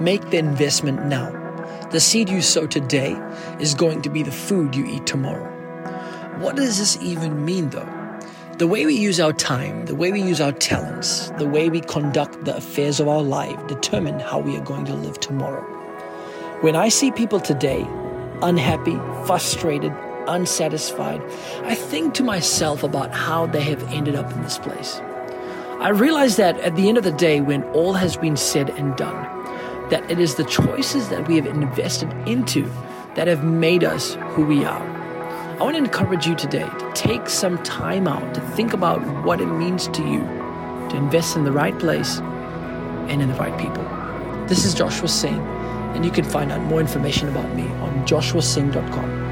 Make the investment now. The seed you sow today is going to be the food you eat tomorrow. What does this even mean, though? The way we use our time, the way we use our talents, the way we conduct the affairs of our life determine how we are going to live tomorrow. When I see people today unhappy, frustrated, unsatisfied, I think to myself about how they have ended up in this place. I realize that at the end of the day, when all has been said and done, that it is the choices that we have invested into that have made us who we are. I want to encourage you today to take some time out to think about what it means to you to invest in the right place and in the right people. This is Joshua Singh, and you can find out more information about me on joshuasingh.com.